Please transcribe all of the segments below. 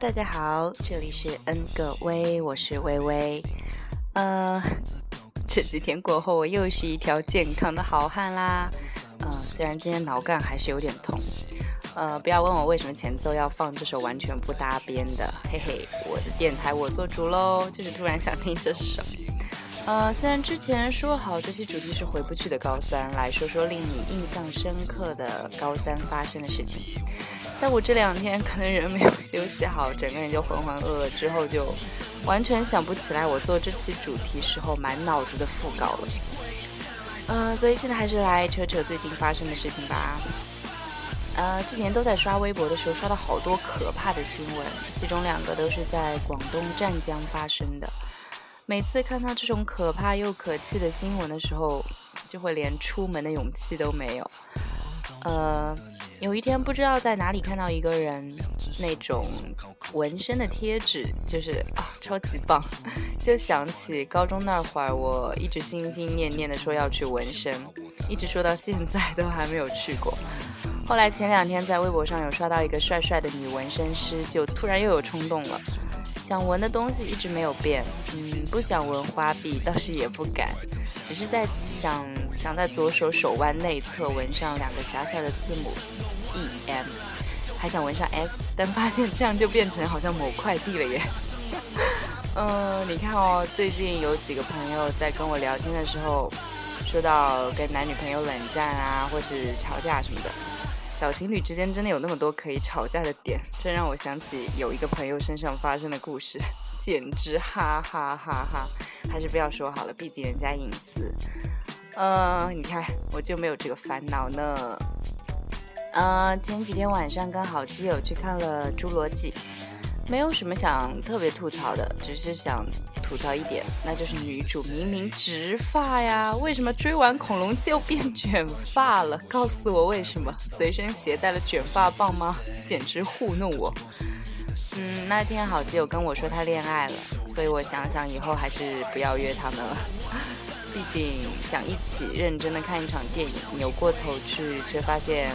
大家好，这里是 N 个微，我是微微。呃，这几天过后，我又是一条健康的好汉啦。嗯，虽然今天脑干还是有点痛。呃，不要问我为什么前奏要放这首完全不搭边的，嘿嘿，我的电台我做主喽，就是突然想听这首。呃，虽然之前说好这期主题是回不去的高三，来说说令你印象深刻的高三发生的事情，但我这两天可能人没有休息好，整个人就浑浑噩噩，之后就完全想不起来我做这期主题时候满脑子的副稿了。呃，所以现在还是来扯扯最近发生的事情吧。呃，之前都在刷微博的时候刷到好多可怕的新闻，其中两个都是在广东湛江发生的。每次看到这种可怕又可气的新闻的时候，就会连出门的勇气都没有。呃，有一天不知道在哪里看到一个人那种纹身的贴纸，就是啊，超级棒，就想起高中那会儿，我一直心心念念的说要去纹身，一直说到现在都还没有去过。后来前两天在微博上有刷到一个帅帅的女纹身师，就突然又有冲动了。想纹的东西一直没有变，嗯，不想纹花臂，倒是也不敢，只是在想想在左手手腕内侧纹上两个小小的字母 E M，还想纹上 S，但发现这样就变成好像某快递了耶。嗯，你看哦，最近有几个朋友在跟我聊天的时候，说到跟男女朋友冷战啊，或是吵架什么的。小情侣之间真的有那么多可以吵架的点，这让我想起有一个朋友身上发生的故事，简直哈哈哈哈！还是不要说好了，毕竟人家隐私。呃，你看我就没有这个烦恼呢。呃，前几天晚上跟好基友去看了《侏罗纪》，没有什么想特别吐槽的，只是想。吐槽一点，那就是女主明明直发呀，为什么追完恐龙就变卷发了？告诉我为什么？随身携带了卷发棒吗？简直糊弄我！嗯，那天好基友跟我说他恋爱了，所以我想想以后还是不要约他们了。毕竟想一起认真的看一场电影，扭过头去却发现，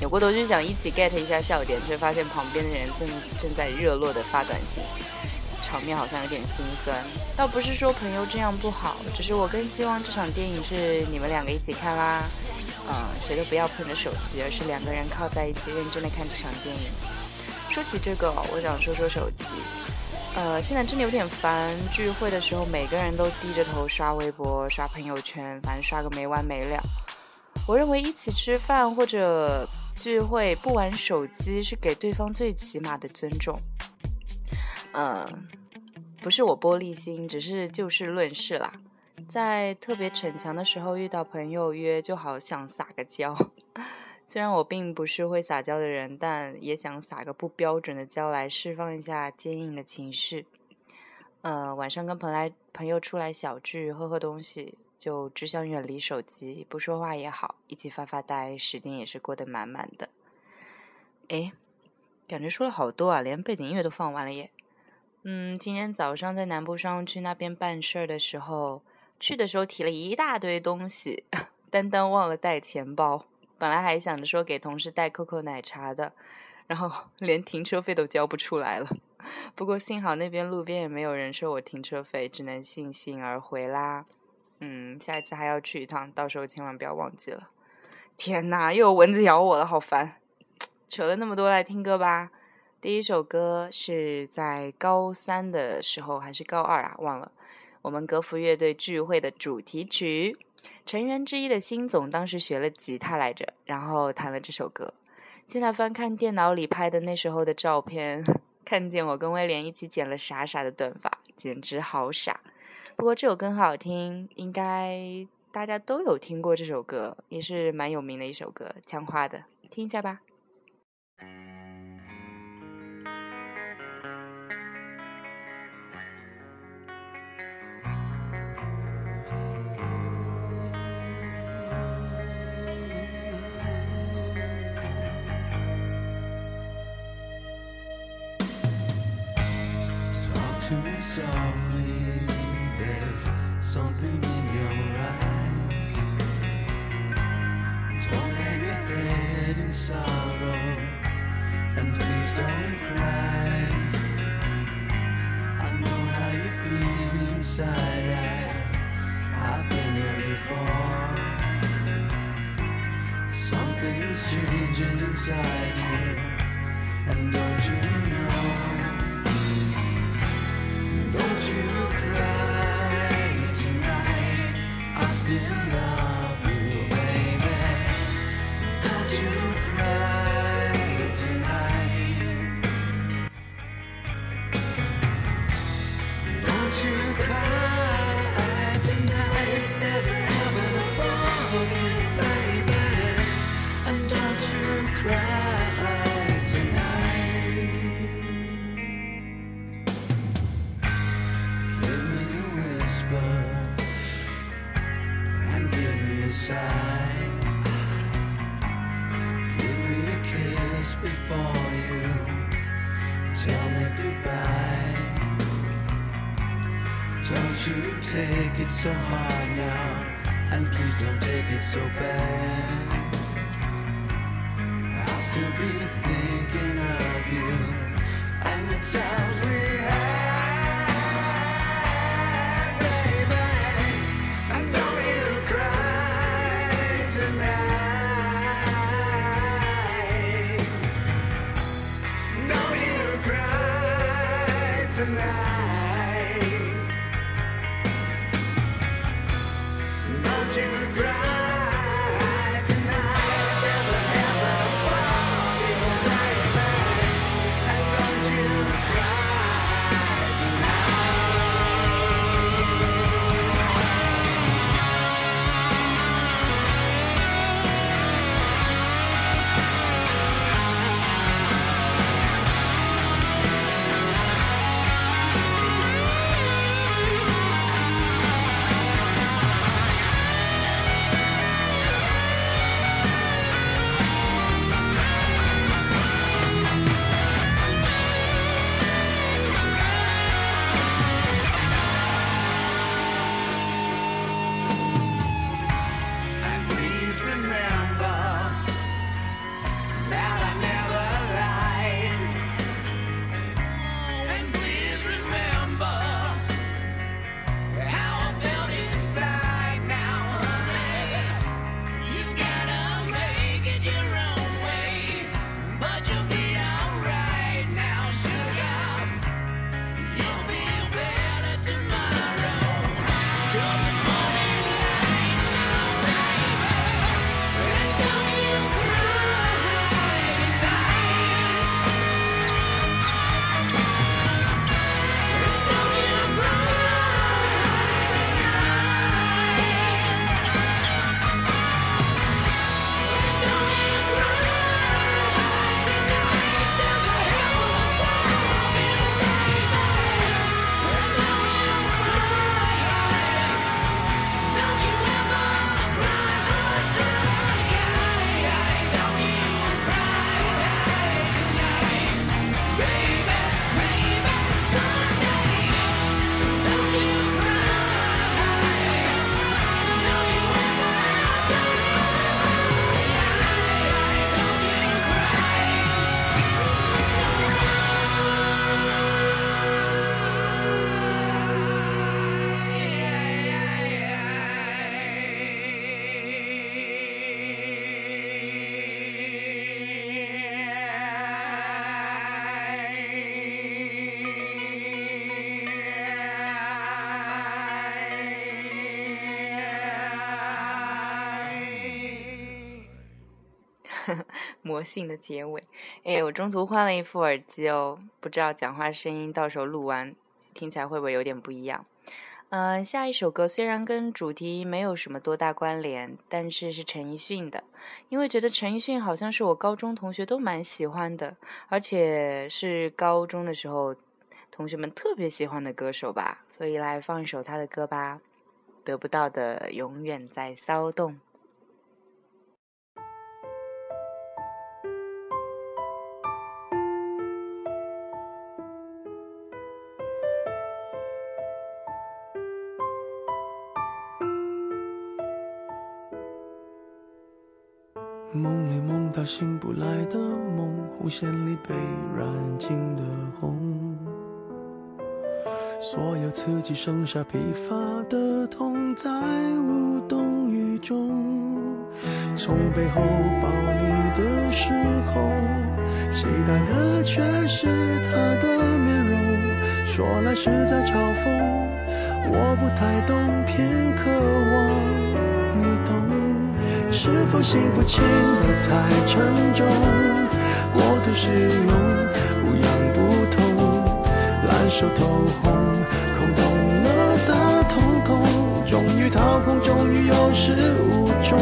扭过头去想一起 get 一下笑点，却发现旁边的人正正在热络的发短信。场面好像有点心酸，倒不是说朋友这样不好，只是我更希望这场电影是你们两个一起看啦，嗯，谁都不要碰着手机，而是两个人靠在一起认真的看这场电影。说起这个，我想说说手机，呃，现在真的有点烦，聚会的时候每个人都低着头刷微博、刷朋友圈，反正刷个没完没了。我认为一起吃饭或者聚会不玩手机是给对方最起码的尊重。嗯，不是我玻璃心，只是就事论事啦。在特别逞强的时候遇到朋友约，就好想撒个娇。虽然我并不是会撒娇的人，但也想撒个不标准的娇来释放一下坚硬的情绪。呃，晚上跟朋来朋友出来小聚，喝喝东西，就只想远离手机，不说话也好，一起发发呆，时间也是过得满满的。哎，感觉说了好多啊，连背景音乐都放完了耶。嗯，今天早上在南部商务区那边办事儿的时候，去的时候提了一大堆东西，单单忘了带钱包。本来还想着说给同事带 COCO 奶茶的，然后 连停车费都交不出来了。不过幸好那边路边也没有人收我停车费，只能悻悻而回啦。嗯，下一次还要去一趟，到时候千万不要忘记了。天呐，又有蚊子咬我了，好烦！扯了那么多，来听歌吧。第一首歌是在高三的时候，还是高二啊？忘了。我们格服乐队聚会的主题曲，成员之一的辛总当时学了吉他来着，然后弹了这首歌。现在翻看电脑里拍的那时候的照片，看见我跟威廉一起剪了傻傻的短发，简直好傻。不过这首歌很好听，应该大家都有听过这首歌，也是蛮有名的一首歌，枪花的，听一下吧。Inside you. Don't take it so hard now, and please don't take it so bad. I'll still be thinking 魔性的结尾。哎，我中途换了一副耳机哦，不知道讲话声音到时候录完听起来会不会有点不一样？嗯、下一首歌虽然跟主题没有什么多大关联，但是是陈奕迅的，因为觉得陈奕迅好像是我高中同学都蛮喜欢的，而且是高中的时候同学们特别喜欢的歌手吧，所以来放一首他的歌吧，《得不到的永远在骚动》。醒不来的梦，红线里被染尽的红。所有刺激剩下疲乏的痛，在无动于衷。从背后抱你的时候，期待的却是他的面容。说来是在嘲讽，我不太懂，偏渴望。是否幸福轻得太沉重，过度使用不痒不痛，烂熟透红，空洞了的瞳孔，终于掏空，终于有始无终，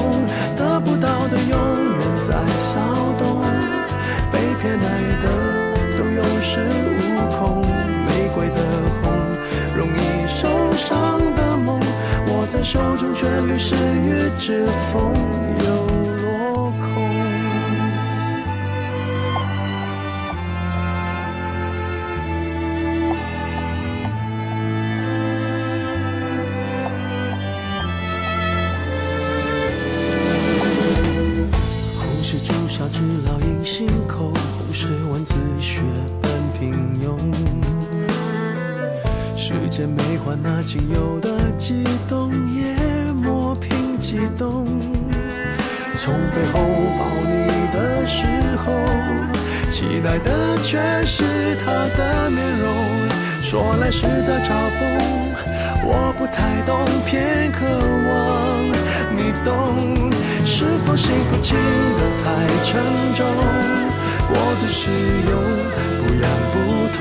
得不到的永远在骚动，被偏爱的都有恃无恐，玫瑰的红，容易受伤的梦，握在手中却流失于指缝，仅有的悸动，也磨平激动。从背后抱你的时候，期待的却是他的面容。说来是在嘲讽，我不太懂，偏渴望你懂。是否幸福轻得太沉重？过度使用不痒不痛，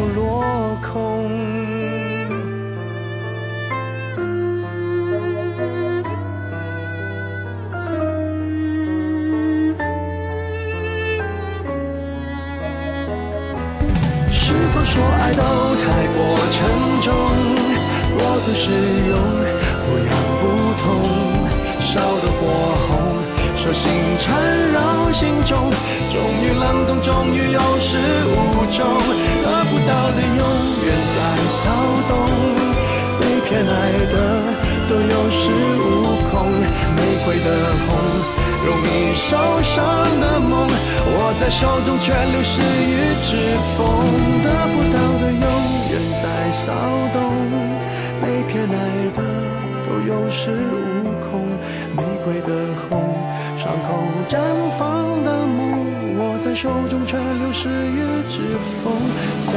是否说爱都太过沉重，过度使用不痒不痛，烧得火红，手心缠绕心中，终于冷冻，终于有始无终，得不到的永远在骚动，被偏爱的都有恃无恐，玫瑰的红。容易受伤的梦，握在手中却流失于指缝，得不到的永远在骚动，被偏爱的都有恃无恐，玫瑰的红，伤口绽放的梦，握在手中却流失于指缝，在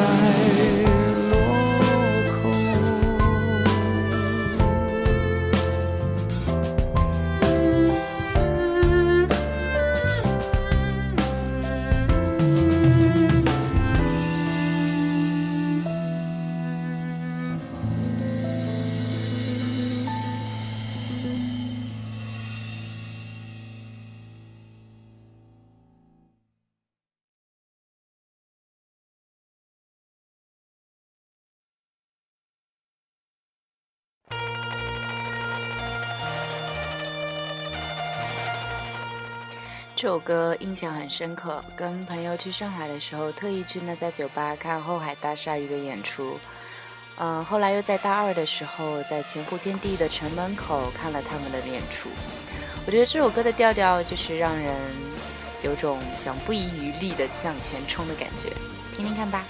这首歌印象很深刻，跟朋友去上海的时候，特意去那家酒吧看后海大鲨鱼的演出。嗯、后来又在大二的时候，在前湖天地的城门口看了他们的演出。我觉得这首歌的调调就是让人有种想不遗余力的向前冲的感觉，听听看吧。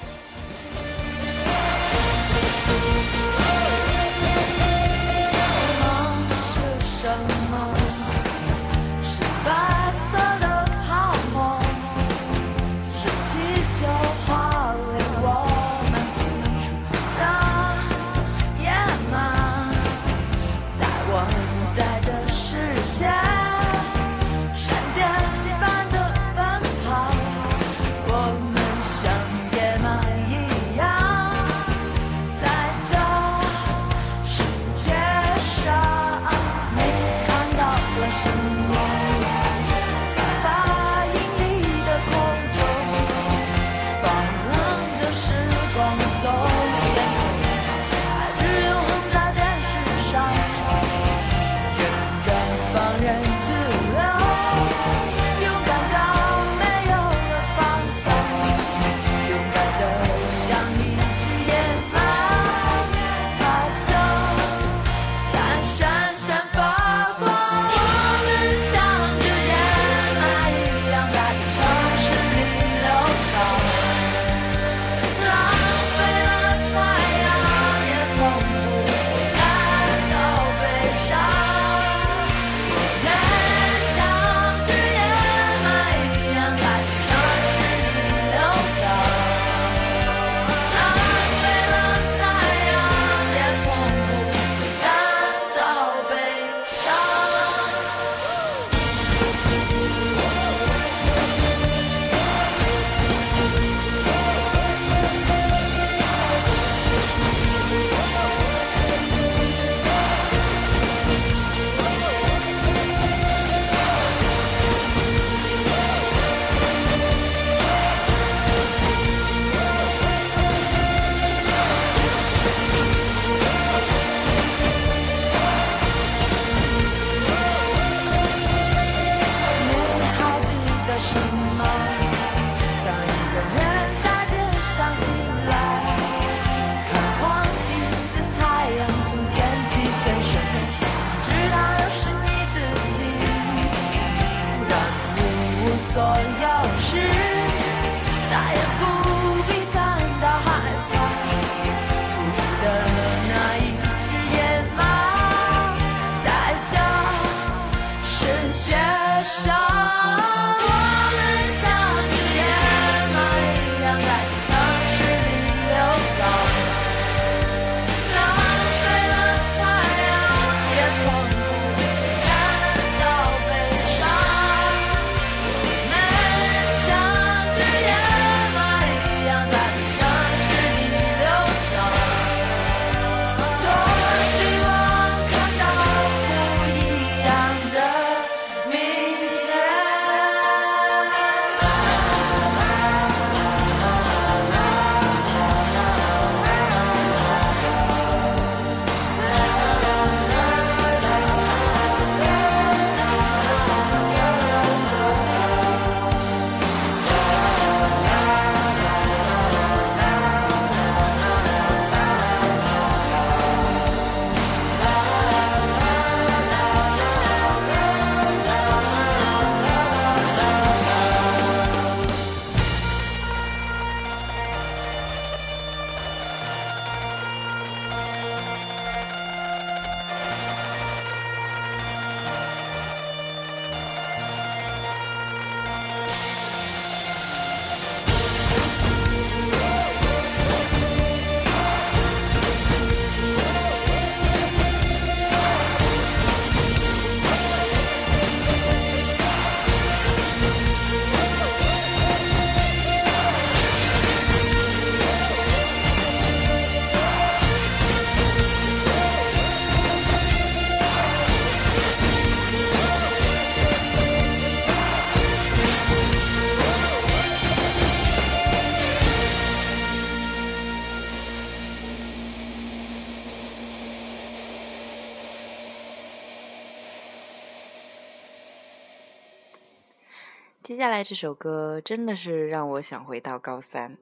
接下来这首歌真的是让我想回到高三。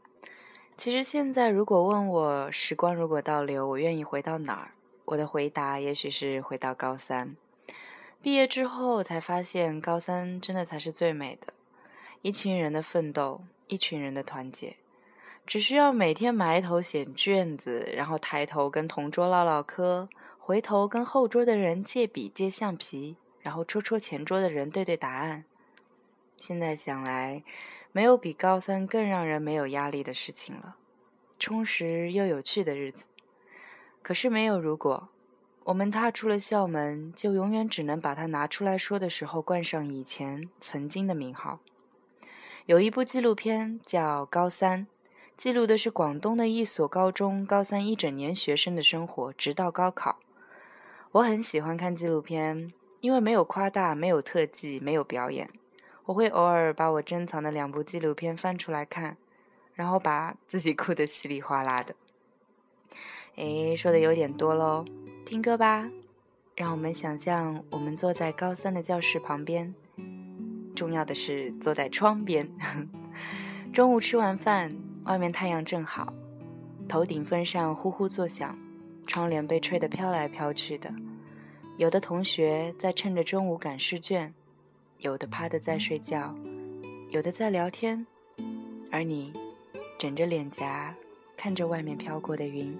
其实现在如果问我时光如果倒流，我愿意回到哪儿？我的回答也许是回到高三。毕业之后才发现，高三真的才是最美的。一群人的奋斗，一群人的团结，只需要每天埋头写卷子，然后抬头跟同桌唠唠嗑，回头跟后桌的人借笔借橡皮，然后戳戳前桌的人对对答案。现在想来，没有比高三更让人没有压力的事情了，充实又有趣的日子。可是没有如果，我们踏出了校门，就永远只能把它拿出来说的时候，冠上以前曾经的名号。有一部纪录片叫《高三》，记录的是广东的一所高中高三一整年学生的生活，直到高考。我很喜欢看纪录片，因为没有夸大，没有特技，没有表演。我会偶尔把我珍藏的两部纪录片翻出来看，然后把自己哭得稀里哗啦的。诶，说的有点多喽，听歌吧。让我们想象我们坐在高三的教室旁边，重要的是坐在窗边。中午吃完饭，外面太阳正好，头顶风扇呼呼作响，窗帘被吹得飘来飘去的。有的同学在趁着中午赶试卷。有的趴的在睡觉，有的在聊天，而你枕着脸颊，看着外面飘过的云。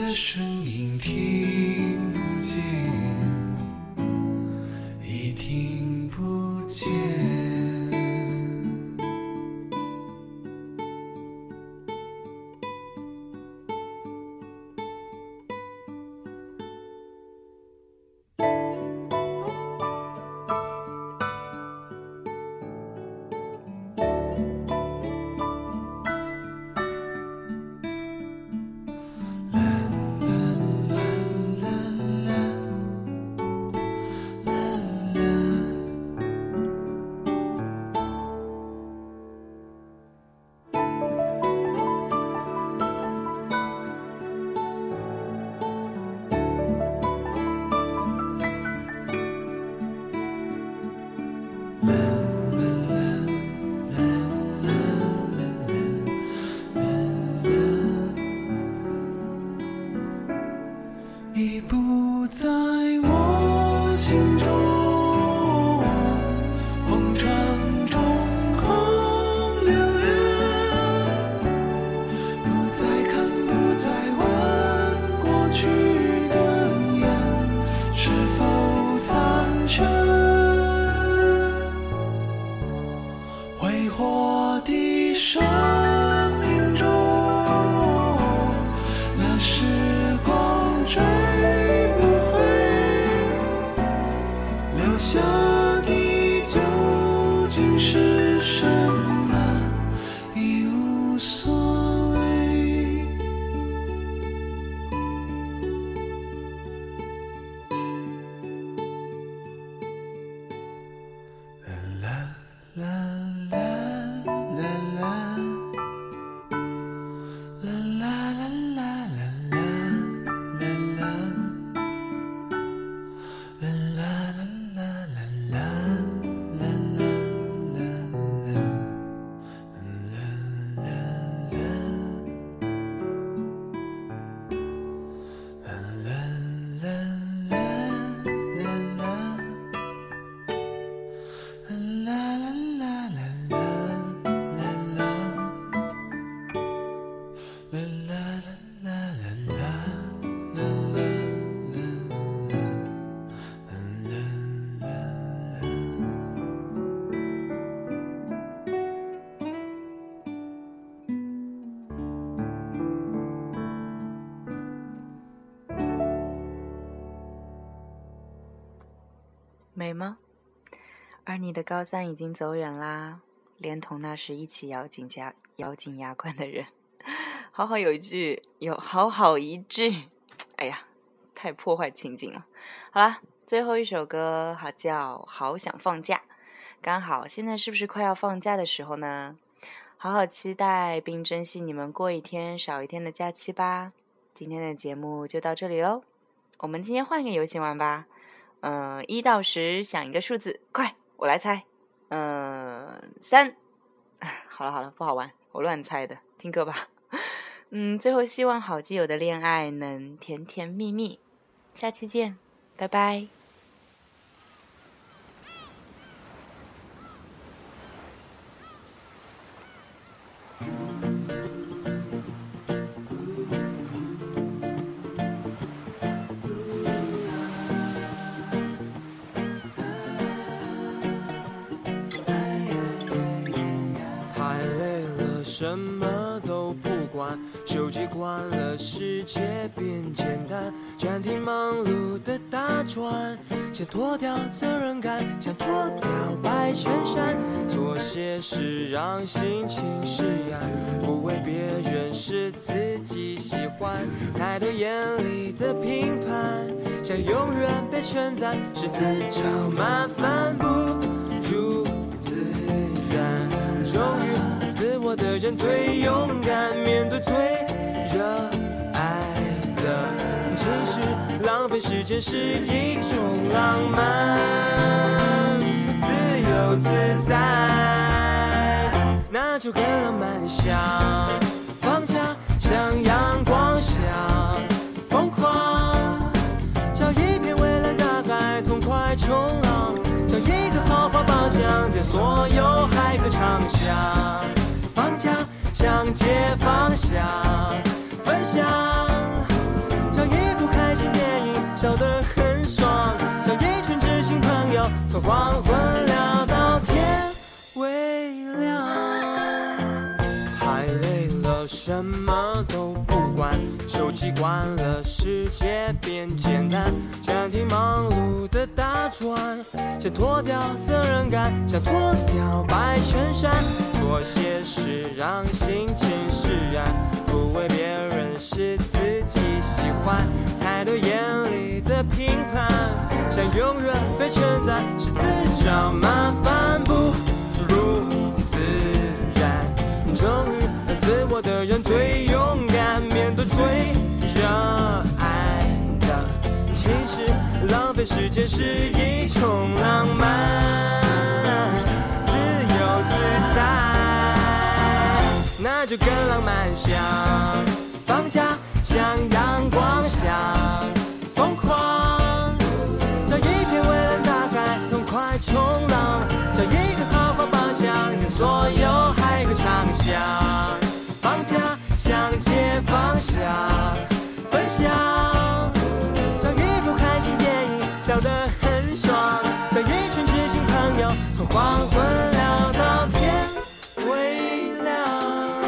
的声音听不见。吗？而你的高三已经走远啦，连同那时一起咬紧牙咬紧牙关的人。好好有一句，有好好一句，哎呀，太破坏情景了。好啦，最后一首歌，好叫《好想放假》，刚好现在是不是快要放假的时候呢？好好期待并珍惜你们过一天少一天的假期吧。今天的节目就到这里喽，我们今天换个游戏玩吧。嗯，一到十想一个数字，快，我来猜。嗯，三。好了好了，不好玩，我乱猜的，听歌吧。嗯，最后希望好基友的恋爱能甜甜蜜蜜。下期见，拜拜。什么都不管，手机关了，世界变简单。暂停忙碌的打转，想脱掉责任感，想脱掉白衬衫，做些事让心情释然，不为别人是自己喜欢。太多眼里的评判，想永远被称赞，是自找麻烦，不我的人最勇敢，面对最热爱的。其实浪费时间是一种浪漫，自由自在，那就更浪漫。想放假，像阳光，想疯狂，找一片蔚蓝大海，痛快冲浪，找一个豪华包厢，对所有海歌唱响。放假向街方向分享，找一部开心电影，笑得很爽，找一群知心朋友，从黄昏聊到天微亮。太累了，什么都不管，手机关了，世界变简单。暂停忙碌的大转，想脱掉责任感，想脱掉白衬衫，做些事让心情释然，不为别人是自己喜欢。太多眼里的评判，想永远被称赞，是自找麻烦，浪费时间是一种浪漫，自由自在，那就更浪漫。想放假，像阳光，想疯狂，找一片蔚蓝大海，痛快冲浪，找一个豪华包厢，跟所有海歌唱响。放假向街方向分享，黄昏聊到天微亮。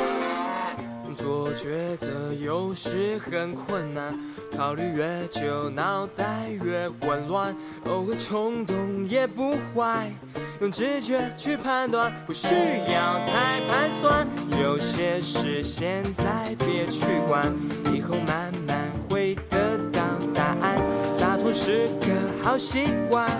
做抉择有时很困难，考虑越久脑袋越混乱，偶尔冲动也不坏，用直觉去判断，不需要太盘算。有些事现在别去管，以后慢慢会得到答案。洒脱是个好习惯，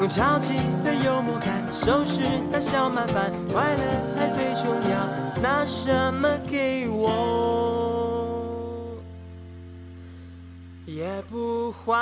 用超级的幽默感收拾那小麻烦，快乐才最重要。拿什么给我，也不换。